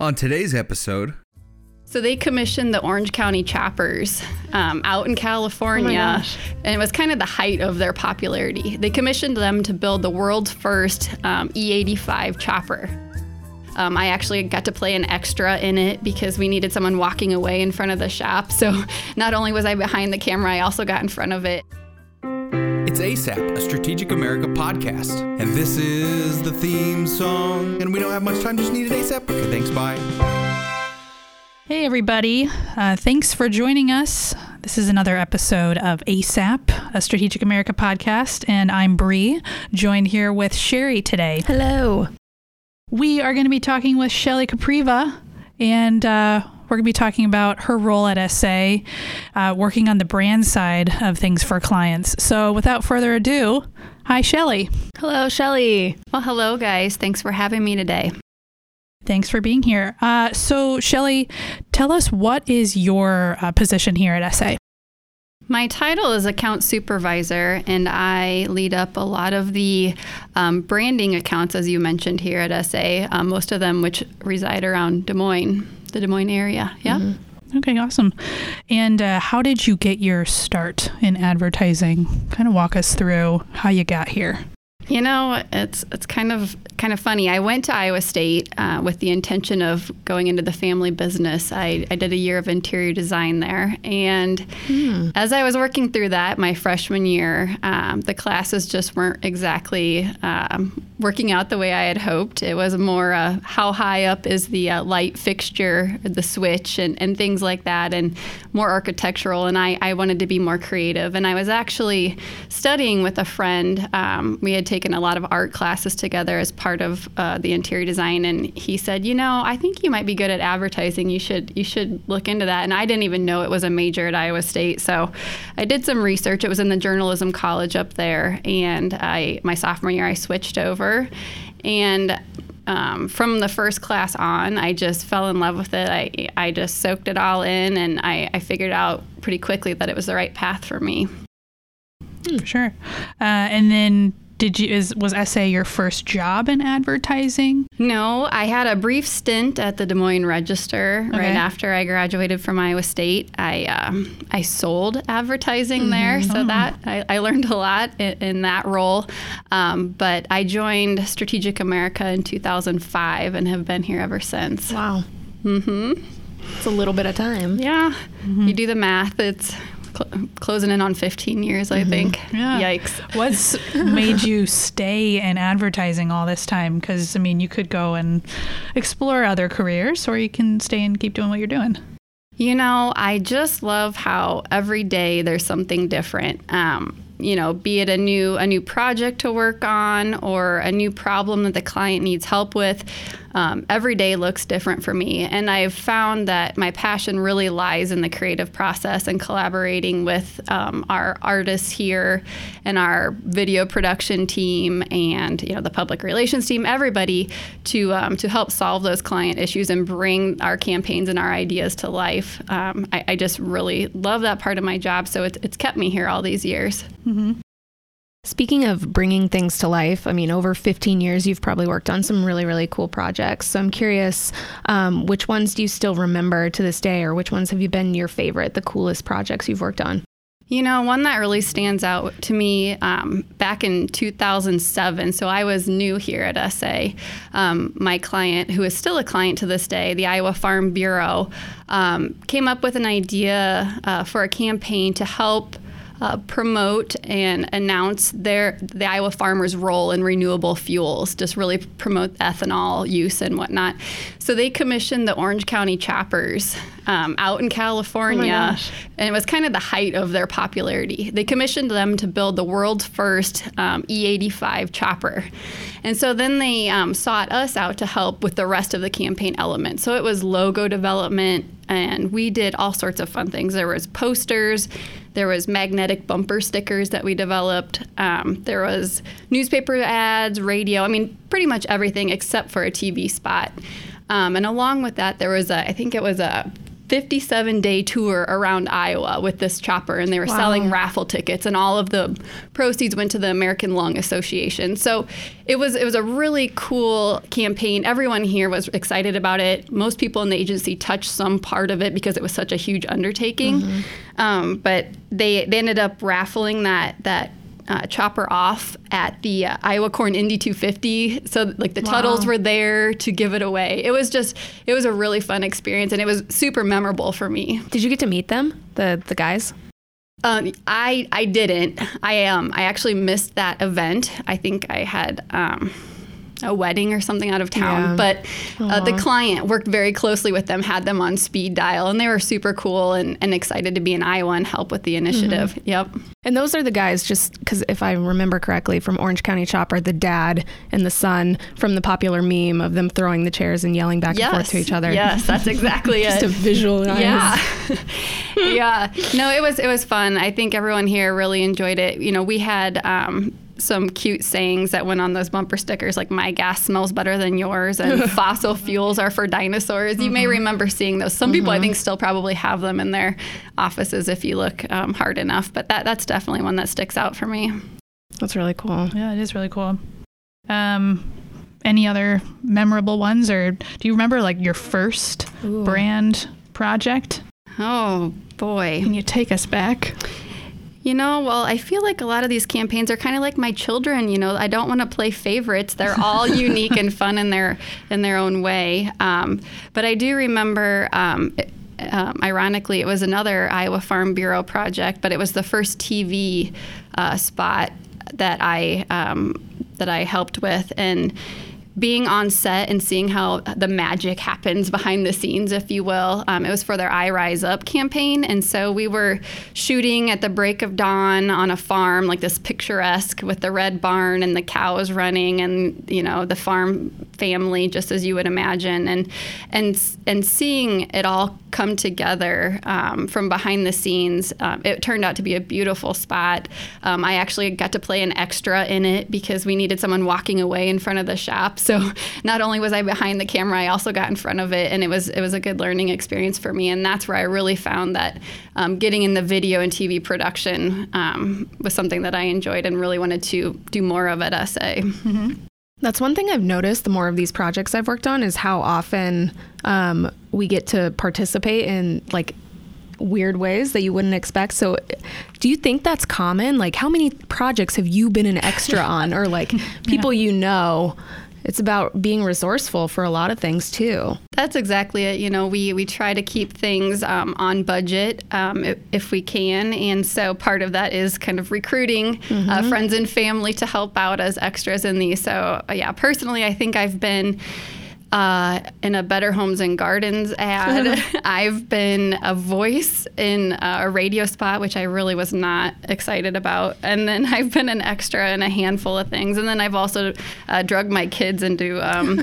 On today's episode, So they commissioned the Orange County Choppers um, out in California, gosh. and it was kind of the height of their popularity. They commissioned them to build the world's first um, E85 chopper. Um, I actually got to play an extra in it because we needed someone walking away in front of the shop. So not only was I behind the camera, I also got in front of it. It's ASAP, a Strategic America podcast. And this is the theme song. And we don't have much time, just need it ASAP. Okay, thanks, bye. Hey, everybody. Uh, thanks for joining us. This is another episode of ASAP, a Strategic America podcast, and I'm Bree, joined here with Sherry today. Hello. We are going to be talking with Shelly Capriva, and uh, we're going to be talking about her role at SA, uh, working on the brand side of things for clients. So, without further ado, hi, Shelly. Hello, Shelly. Well, hello, guys. Thanks for having me today. Thanks for being here. Uh, so, Shelly, tell us what is your uh, position here at SA? My title is account supervisor, and I lead up a lot of the um, branding accounts, as you mentioned here at SA, um, most of them which reside around Des Moines, the Des Moines area. Yeah. Okay, awesome. And uh, how did you get your start in advertising? Kind of walk us through how you got here. You know, it's it's kind of kind of funny. I went to Iowa State uh, with the intention of going into the family business. I, I did a year of interior design there, and as I was working through that, my freshman year, um, the classes just weren't exactly um, working out the way I had hoped. It was more uh, how high up is the uh, light fixture, the switch, and, and things like that, and more architectural. And I, I wanted to be more creative. And I was actually studying with a friend. Um, we had taken a lot of art classes together as part of uh, the interior design, and he said, "You know, I think you might be good at advertising. You should you should look into that." And I didn't even know it was a major at Iowa State, so I did some research. It was in the journalism college up there, and I my sophomore year I switched over, and um, from the first class on, I just fell in love with it. I, I just soaked it all in, and I, I figured out pretty quickly that it was the right path for me. For sure. Uh, and then did you is was SA your first job in advertising? No, I had a brief stint at the Des Moines Register Okay. right after I graduated from Iowa State. I um, I sold advertising there, so that I, I learned a lot in, in that role. Um, but I joined Strategic America in 2005 and have been here ever since. Wow. Mm-hmm. It's a little bit of time. Yeah, you do the math. It's cl- closing in on 15 years, I think. Yeah. Yikes. What's made you stay in advertising all this time? Because I mean, you could go and explore other careers, or you can stay and keep doing what you're doing. You know, I just love how every day there's something different. Um, you know, be it a new a new project to work on or a new problem that the client needs help with. Um, every day looks different for me, and I've found that my passion really lies in the creative process and collaborating with um, our artists here and our video production team and you know the public relations team, everybody to um, to help solve those client issues and bring our campaigns and our ideas to life. Um, I, I just really love that part of my job, so it's, it's kept me here all these years. Speaking of bringing things to life, I mean, over 15 years, you've probably worked on some really, really cool projects. So I'm curious, um, which ones do you still remember to this day, or which ones have you been your favorite, the coolest projects you've worked on? You know, one that really stands out to me um, back in 2007. So I was new here at SA. Um, my client, who is still a client to this day, the Iowa Farm Bureau, um, came up with an idea uh, for a campaign to help. Uh, promote and announce their the Iowa farmers' role in renewable fuels, just really promote ethanol use and whatnot. So they commissioned the Orange County Choppers um, out in California, gosh. and it was kind of the height of their popularity. They commissioned them to build the world's first um, E85 chopper. And so then they um, sought us out to help with the rest of the campaign element. So it was logo development, and we did all sorts of fun things. There was posters, there was magnetic bumper stickers that we developed. Um, there was newspaper ads, radio. I mean, pretty much everything except for a TV spot. Um, and along with that, there was a, I think it was a 57 day tour around Iowa with this chopper, and they were Wow. selling raffle tickets, and all of the proceeds went to the American Lung Association. So it was it was a really cool campaign. Everyone here was excited about it. Most people in the agency touched some part of it because it was such a huge undertaking. Um, but they they ended up raffling that that. Uh, chopper off at the uh, Iowa Corn Indy 250. So like the Teutuls were there to give it away. It was just it was a really fun experience and it was super memorable for me. Did you get to meet them, the the guys? Um, I I didn't. I um I actually missed that event. I think I had um, a wedding or something out of town. Yeah. But uh, the client worked very closely with them, had them on speed dial, and they were super cool and, and excited to be in Iowa and help with the initiative. Yep. And those are the guys, just because if I remember correctly, from Orange County Chopper, the dad and the son from the popular meme of them throwing the chairs and yelling back and forth to each other. Yes, that's exactly just it. Just to visualize. Yeah. yeah. No, it was it was fun. I think everyone here really enjoyed it. You know, we had um, some cute sayings that went on those bumper stickers like my gas smells better than yours and fossil fuels are for dinosaurs. You may remember seeing those. Some people I think still probably have them in their offices if you look um, hard enough, but that that's definitely one that sticks out for me. That's really cool. Yeah, it is really cool. Um, any other memorable ones, or do you remember like your first brand project? Oh, boy. Can you take us back? You know, well, I feel like a lot of these campaigns are kind of like my children. You know, I don't want to play favorites. They're all unique and fun in their in their own way. Um, but I do remember. Um, it- um, ironically, it was another Iowa Farm Bureau project, but it was the first TV uh, spot that I um, that I helped with, and being on set and seeing how the magic happens behind the scenes, if you will. Um, it was for their I Rise Up campaign. And so we were shooting at the break of dawn on a farm, like this picturesque with the red barn and the cows running and, you know, the farm family, just as you would imagine. And, and, and seeing it all come together um, from behind the scenes, um, it turned out to be a beautiful spot. Um, I actually got to play an extra in it because we needed someone walking away in front of the shop. So not only was I behind the camera, I also got in front of it, and it was it was a good learning experience for me. And that's where I really found that um, getting in the video and TV production um, was something that I enjoyed and really wanted to do more of at SA. That's one thing I've noticed the more of these projects I've worked on is how often um, we get to participate in like weird ways that you wouldn't expect. So, do you think that's common? Like, how many projects have you been an extra on, or like people you know? It's about being resourceful for a lot of things too. That's exactly it. You know, we, we try to keep things um, on budget um, if, if we can. And so part of that is kind of recruiting uh, friends and family to help out as extras in these. So, uh, yeah, personally, I think I've been. Uh, in a Better Homes and Gardens ad. I've been a voice in a radio spot, which I really was not excited about. And then I've been an extra in a handful of things. And then I've also uh, drugged my kids into um,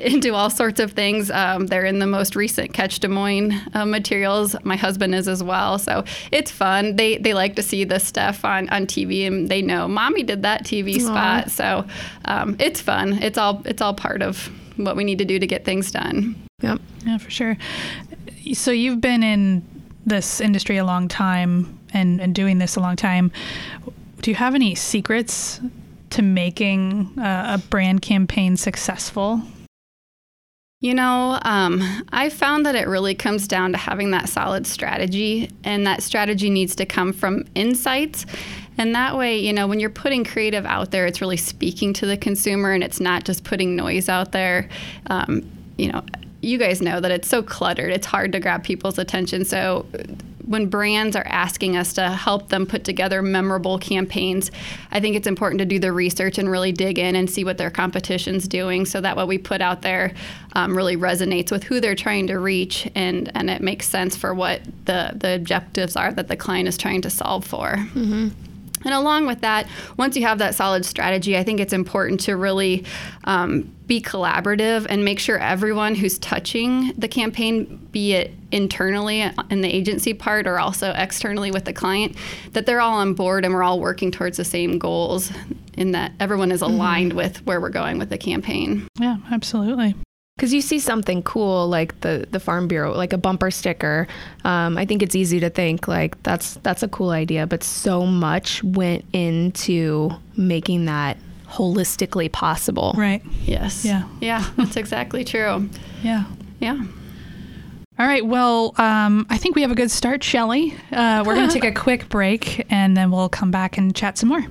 into all sorts of things. Um, they're in the most recent Catch Des Moines uh, materials. My husband is as well. So it's fun. They they like to see this stuff on, on TV, and they know mommy did that TV spot. So um, it's fun. It's all it's all part of what we need to do to get things done. Yep. Yeah, for sure. So you've been in this industry a long time and, and doing this a long time. Do you have any secrets to making uh, a brand campaign successful? You know, um, I found that it really comes down to having that solid strategy, and that strategy needs to come from insights. And that way, you know, when you're putting creative out there, it's really speaking to the consumer and it's not just putting noise out there. Um, you know, you guys know that it's so cluttered, it's hard to grab people's attention. So, when brands are asking us to help them put together memorable campaigns, I think it's important to do the research and really dig in and see what their competition's doing so that what we put out there um, really resonates with who they're trying to reach and, and it makes sense for what the, the objectives are that the client is trying to solve for. And along with that, once you have that solid strategy, I think it's important to really um, be collaborative and make sure everyone who's touching the campaign, be it internally in the agency part or also externally with the client, that they're all on board and we're all working towards the same goals, in that everyone is aligned with where we're going with the campaign. Yeah, absolutely. Because you see something cool like the the Farm Bureau, like a bumper sticker. Um, I think it's easy to think like that's that's a cool idea, but so much went into making that holistically possible. Right. Yes. Yeah. Yeah, that's exactly true. Yeah. Yeah. All right. Well, um, I think we have a good start, Shelly. Uh, we're going to take a quick break and then we'll come back and chat some more.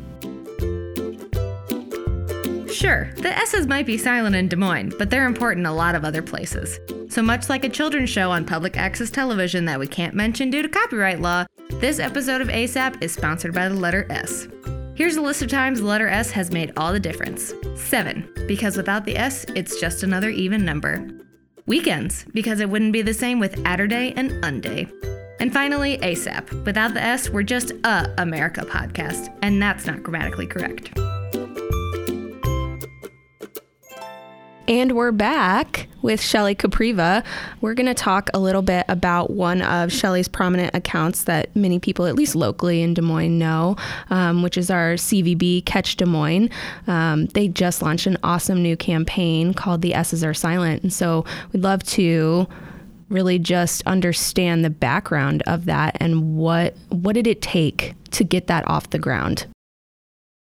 Sure, the S's might be silent in Des Moines, but they're important in a lot of other places. So much like a children's show on public access television that we can't mention due to copyright law, this episode of ASAP is sponsored by the letter S. Here's a list of times the letter S has made all the difference. 7, because without the S, it's just another even number. Weekends, because it wouldn't be the same with Atterday and Unday. And finally, ASAP. Without the S, we're just a America podcast, and that's not grammatically correct. And we're back with Shelly Capriva. We're going to talk a little bit about one of Shelly's prominent accounts that many people, at least locally in Des Moines, know, um, which is our CVB Catch Des Moines. Um, they just launched an awesome new campaign called The S's Are Silent. And so we'd love to really just understand the background of that and what what did it take to get that off the ground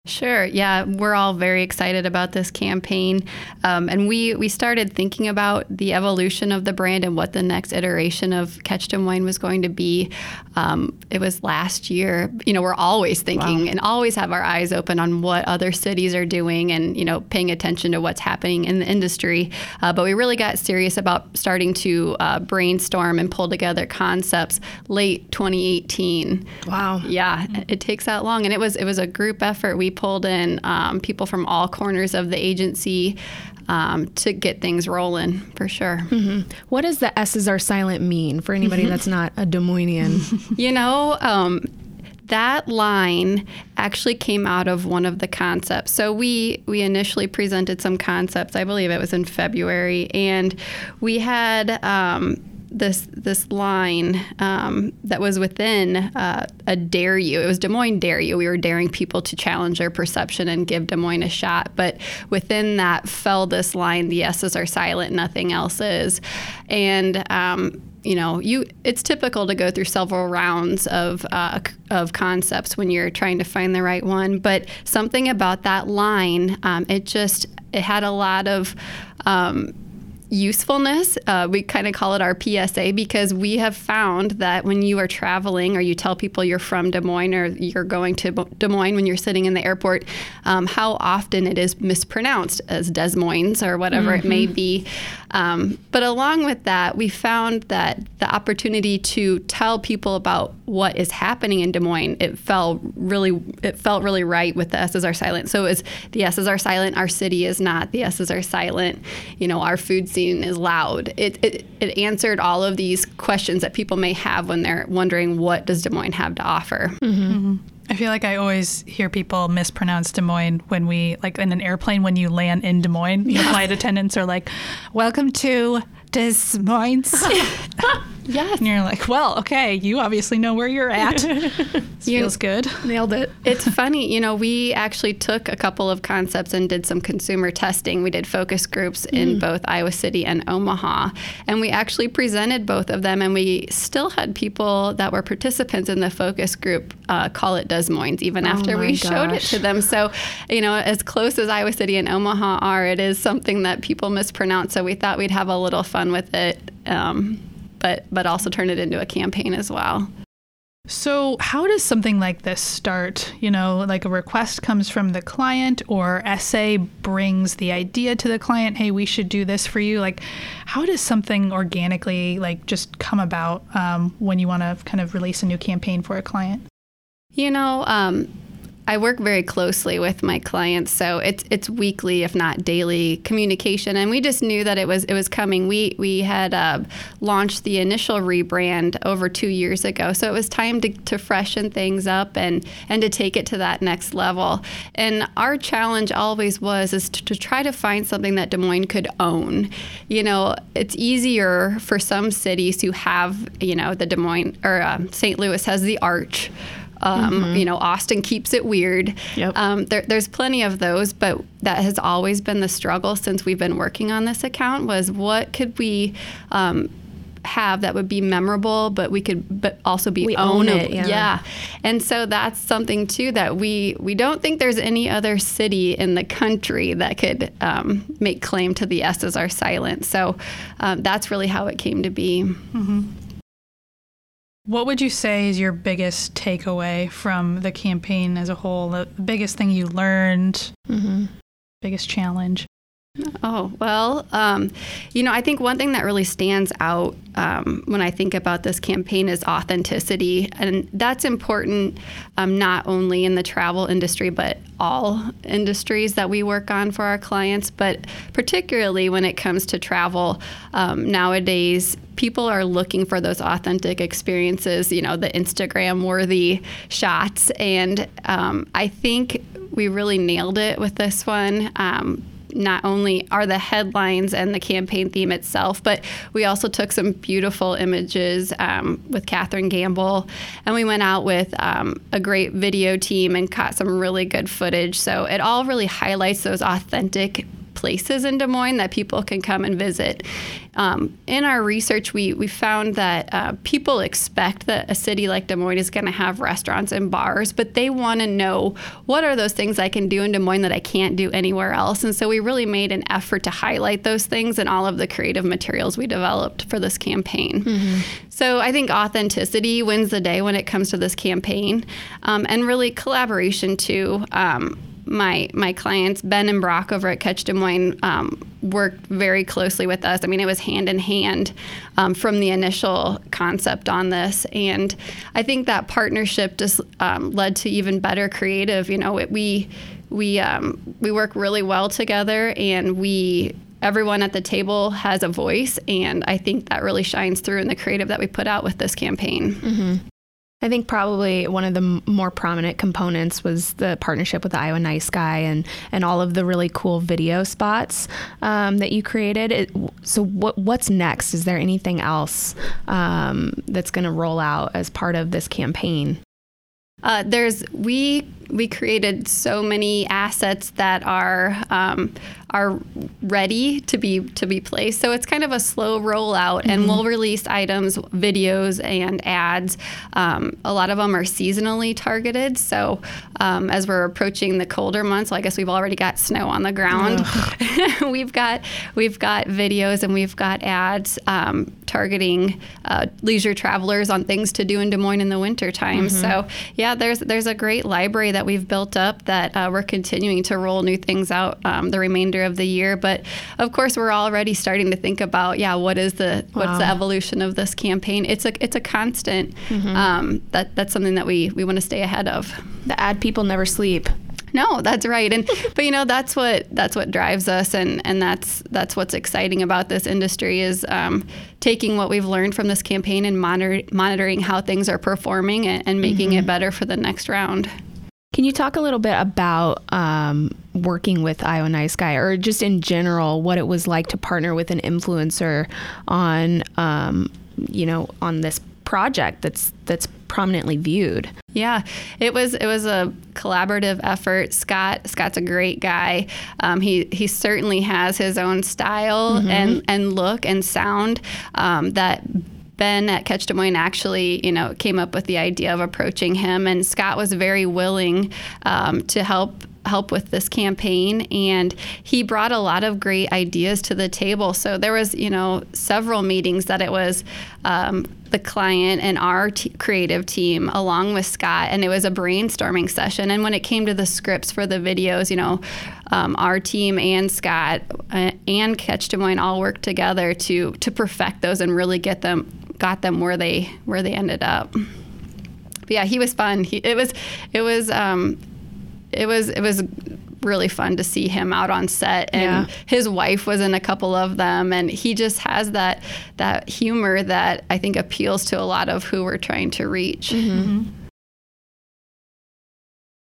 Sure. Yeah, we're all very excited about this campaign, um, and we we started thinking about the evolution of the brand and what the next iteration of Catch Des Moines was going to be. Um, it was last year. You know, we're always thinking wow. and always have our eyes open on what other cities are doing, and you know, paying attention to what's happening in the industry. Uh, but we really got serious about starting to uh, brainstorm and pull together concepts late 2018. Wow. Yeah, it takes that long, and it was it was a group effort. We pulled in um, people from all corners of the agency um, to get things rolling for sure. Mm-hmm. What does the S's are silent mean for anybody mm-hmm. that's not a Des Moinesian? you know, um, that line actually came out of one of the concepts. So we we initially presented some concepts. I believe it was in February, and we had. Um, this this line um, that was within uh, a dare you. It was Des Moines dare you. We were daring people to challenge their perception and give Des Moines a shot. But within that fell this line: the S's are silent, nothing else is. And um, you know, you it's typical to go through several rounds of uh, of concepts when you're trying to find the right one. But something about that line, um, it just it had a lot of um, usefulness. Uh, we kind of call it our PSA because we have found that when you are traveling or you tell people you're from Des Moines or you're going to Des Moines when you're sitting in the airport, um, how often it is mispronounced as Des Moines or whatever mm-hmm. it may mm-hmm. be. Um, but along with that, we found that the opportunity to tell people about what is happening in Des Moines, it felt really, it felt really right with the S's are silent. So is the S's are silent, our city is not. The S's are silent. You know, our food scene is loud. It, it, it answered all of these questions that people may have when they're wondering what does Des Moines have to offer. Mm-hmm. Mm-hmm. I feel like I always hear people mispronounce Des Moines when we, like in an airplane, when you land in Des Moines. Yeah. The flight attendants are like, Welcome to Des Moines. Yes. And you're like, well, okay, you obviously know where you're at. feels good. Nailed it. It's funny, you know, we actually took a couple of concepts and did some consumer testing. We did focus groups mm. in both Iowa City and Omaha. And we actually presented both of them, and we still had people that were participants in the focus group uh, call it Des Moines, even oh after we gosh. showed it to them. So, you know, as close as Iowa City and Omaha are, it is something that people mispronounce. So we thought we'd have a little fun with it. Um, but but also turn it into a campaign as well. So, how does something like this start? You know, like a request comes from the client, or SA brings the idea to the client, hey, we should do this for you. Like, how does something organically, like, just come about um, when you want to kind of release a new campaign for a client? You know, um, I work very closely with my clients, so it's it's weekly, if not daily, communication. And we just knew that it was it was coming. We we had uh, launched the initial rebrand over two years ago, so it was time to, to freshen things up and and to take it to that next level. And our challenge always was is to, to try to find something that Des Moines could own. You know, it's easier for some cities who have you know the Des Moines or uh, St. Louis has the Arch Um, You know, Austin keeps it weird. Yep. Um, there, there's plenty of those, but that has always been the struggle since we've been working on this account. Was what could we um, have that would be memorable, but we could, but also be We own it, yeah. yeah. And so that's something too that we we don't think there's any other city in the country that could um, make claim to the S as our silent. So um, that's really how it came to be. What would you say is your biggest takeaway from the campaign as a whole? The biggest thing you learned, Mm-hmm. biggest challenge? Oh, well, um, you know, I think one thing that really stands out um, when I think about this campaign is authenticity. And that's important um, not only in the travel industry, but all industries that we work on for our clients, but particularly when it comes to travel. Um, nowadays, people are looking for those authentic experiences, you know, the Instagram worthy shots. And um, I think we really nailed it with this one. Um, not only are the headlines and the campaign theme itself, but we also took some beautiful images um, with Catherine Gamble, and we went out with um, a great video team and caught some really good footage. So it all really highlights those authentic places in Des Moines that people can come and visit. Um, in our research, we, we found that uh, people expect that a city like Des Moines is going to have restaurants and bars, but they want to know what are those things I can do in Des Moines that I can't do anywhere else. And so we really made an effort to highlight those things in all of the creative materials we developed for this campaign. So I think authenticity wins the day when it comes to this campaign, um, and really collaboration too. Um, my my clients Ben and Brock over at Catch Des Moines um, worked very closely with us. I mean, it was hand in hand um, from the initial concept on this, and I think that partnership just um, led to even better creative. You know, it, we we um, we work really well together, and we everyone at the table has a voice, and I think that really shines through in the creative that we put out with this campaign. I think probably one of the more prominent components was the partnership with the Iowa Nice Guy and, and all of the really cool video spots um, that you created. It, so, what what's next? Is there anything else um, that's going to roll out as part of this campaign? Uh, there's we we created so many assets that are um, are ready to be to be placed. So it's kind of a slow rollout, and we'll release items, videos, and ads. Um, a lot of them are seasonally targeted. So um, as we're approaching the colder months, well, I guess we've already got snow on the ground. we've got we've got videos and we've got ads um, targeting uh, leisure travelers on things to do in Des Moines in the wintertime. So yeah, there's there's a great library that we've built up that uh, we're continuing to roll new things out um, the remainder of the year. But of course, we're already starting to think about yeah, what is the what's the evolution of this campaign? It's a it's a constant. Um, that that's something that we we want to stay ahead of. The ad people never sleep. No, that's right. And but you know that's what that's what drives us, and and that's that's what's exciting about this industry is um, taking what we've learned from this campaign and monitor, monitoring how things are performing and, and making it better for the next round. Can you talk a little bit about um, working with Iowa Nice Guy, or just in general, what it was like to partner with an influencer on, um, you know, on this project that's that's prominently viewed? Yeah, it was it was a collaborative effort. Scott Scott's a great guy. Um, he he certainly has his own style and and look and sound um, that. Ben at Catch Des Moines actually, you know, came up with the idea of approaching him, and Scott was very willing um, to help help with this campaign and he brought a lot of great ideas to the table. So there was you know several meetings that it was um, the client and our t- creative team along with scott and it was a brainstorming session. And when it came to the scripts for the videos you know um, our team and scott uh, and catch des moines all worked together to to perfect those and really get them got them where they where they ended up but yeah he was fun he, it was it was um, it was it was really fun to see him out on set and Yeah. his wife was in a couple of them and he just has that that humor that I think appeals to a lot of who we're trying to reach.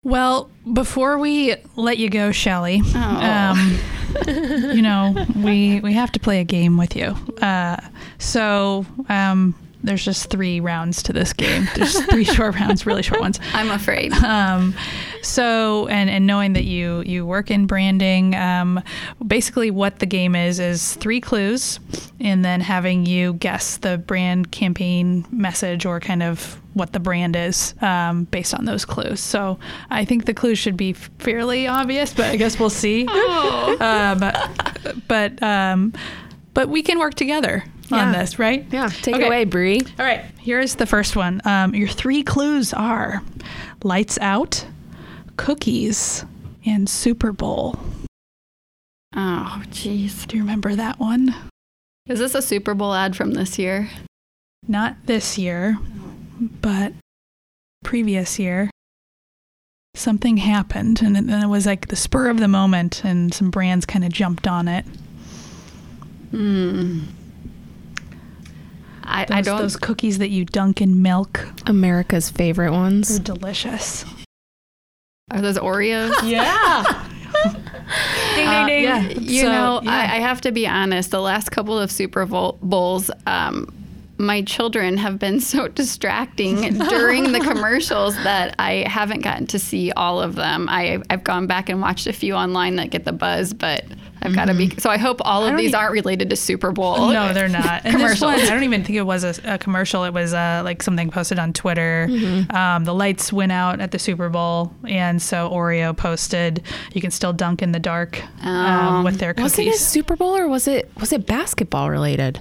Well, before we let you go, Shelly, Oh. um, you know, we we have to play a game with you. Uh, so, um, there's just three rounds to this game. There's three short rounds, really short ones. I'm afraid. Um, so, and, and knowing that you you work in branding, um, basically what the game is is three clues, and then having you guess the brand campaign message or kind of what the brand is um, based on those clues. So, I think the clues should be fairly obvious, but I guess we'll see. Um, but um, but we can work together on Yeah. this, right? Yeah, take Okay. it away, Bree. All right, here's the first one. Um, your three clues are lights out, cookies, and Super Bowl. Oh, jeez. Do you remember that one? Is this a Super Bowl ad from this year? Not this year, but previous year. Something happened, and it, and it was like the spur of the moment, and some brands kind of jumped on it. Hmm. I, Those, I don't. those cookies that you dunk in milk. America's favorite ones. They're delicious. Are those Oreos? Yeah. Ding, Uh, ding, ding. yeah. You So, know, yeah. I, I have to be honest. The last couple of Super Bowls, um, my children have been so distracting during the commercials that I haven't gotten to see all of them. I, I've gone back and watched a few online that get the buzz, but I've got to be. So I hope all of these e- aren't related to Super Bowl. No, they're not. And this one, Commercials. I don't even think it was a, a commercial. It was uh, like something posted on Twitter. Mm-hmm. Um, the lights went out at the Super Bowl, and so Oreo posted, "You can still dunk in the dark um, Um, with their cookies." Was it a. Super Bowl or was it was it basketball related?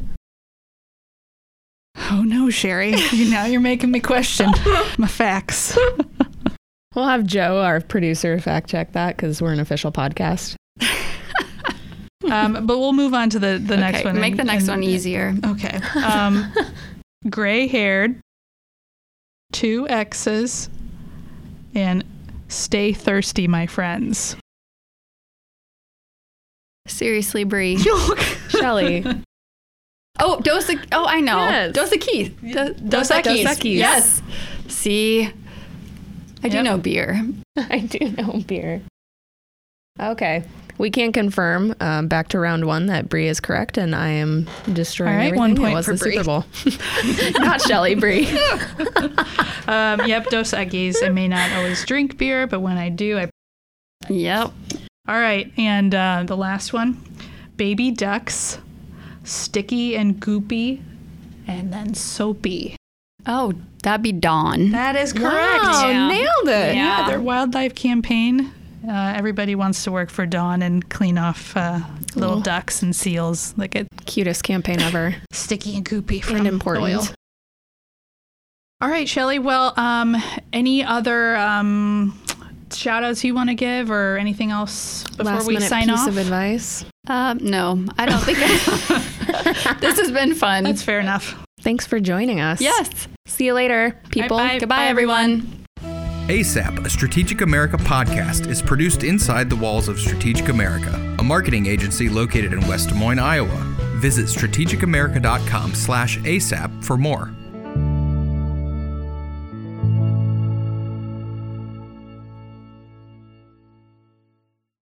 oh no, Sherry! You- now you're making me question my facts. We'll have Joe, our producer, fact check that because we're an official podcast. Um, but we'll move on to the the next Okay, one. Make and- the next and- one easier. Okay. Um, gray haired, two X's, and stay thirsty, my friends. Seriously, Brie. Shelly. Oh, Dos. Oh, I know. Yes. Dos Equis. Do- Dos Dos Equis. Equis. Yes. See, I do Yep. know beer. I do know beer. Okay. We can confirm um, back to round one that Brie is correct, and I am destroying All right, everything. one It point was for the Brie. Super Bowl. Not Shelly, Brie. Um, yep, Dos Equis. I may not always drink beer, but when I do, I. Yep. All right, and uh, the last one, baby ducks, sticky and goopy, and then soapy. Oh, that'd be Dawn. That is correct. Wow, Yeah. nailed it. Yeah, their wildlife campaign. Uh, everybody wants to work for Dawn and clean off uh, little Cool. ducks and seals Like get Cutest campaign ever. sticky and goopy from and important. oil. All right, Shelly. Well, um, any other um, shout outs you want to give or anything else before Last we minute sign piece off? of advice. Um, no, I don't think. I, this has been fun. That's fair enough. Thanks for joining us. yes. See you later, people. Bye-bye. Goodbye, everyone. ASAP, a Strategic America podcast, is produced inside the walls of Strategic America, a marketing agency located in West Des Moines, Iowa. Visit strategicamerica.com slash ASAP for more.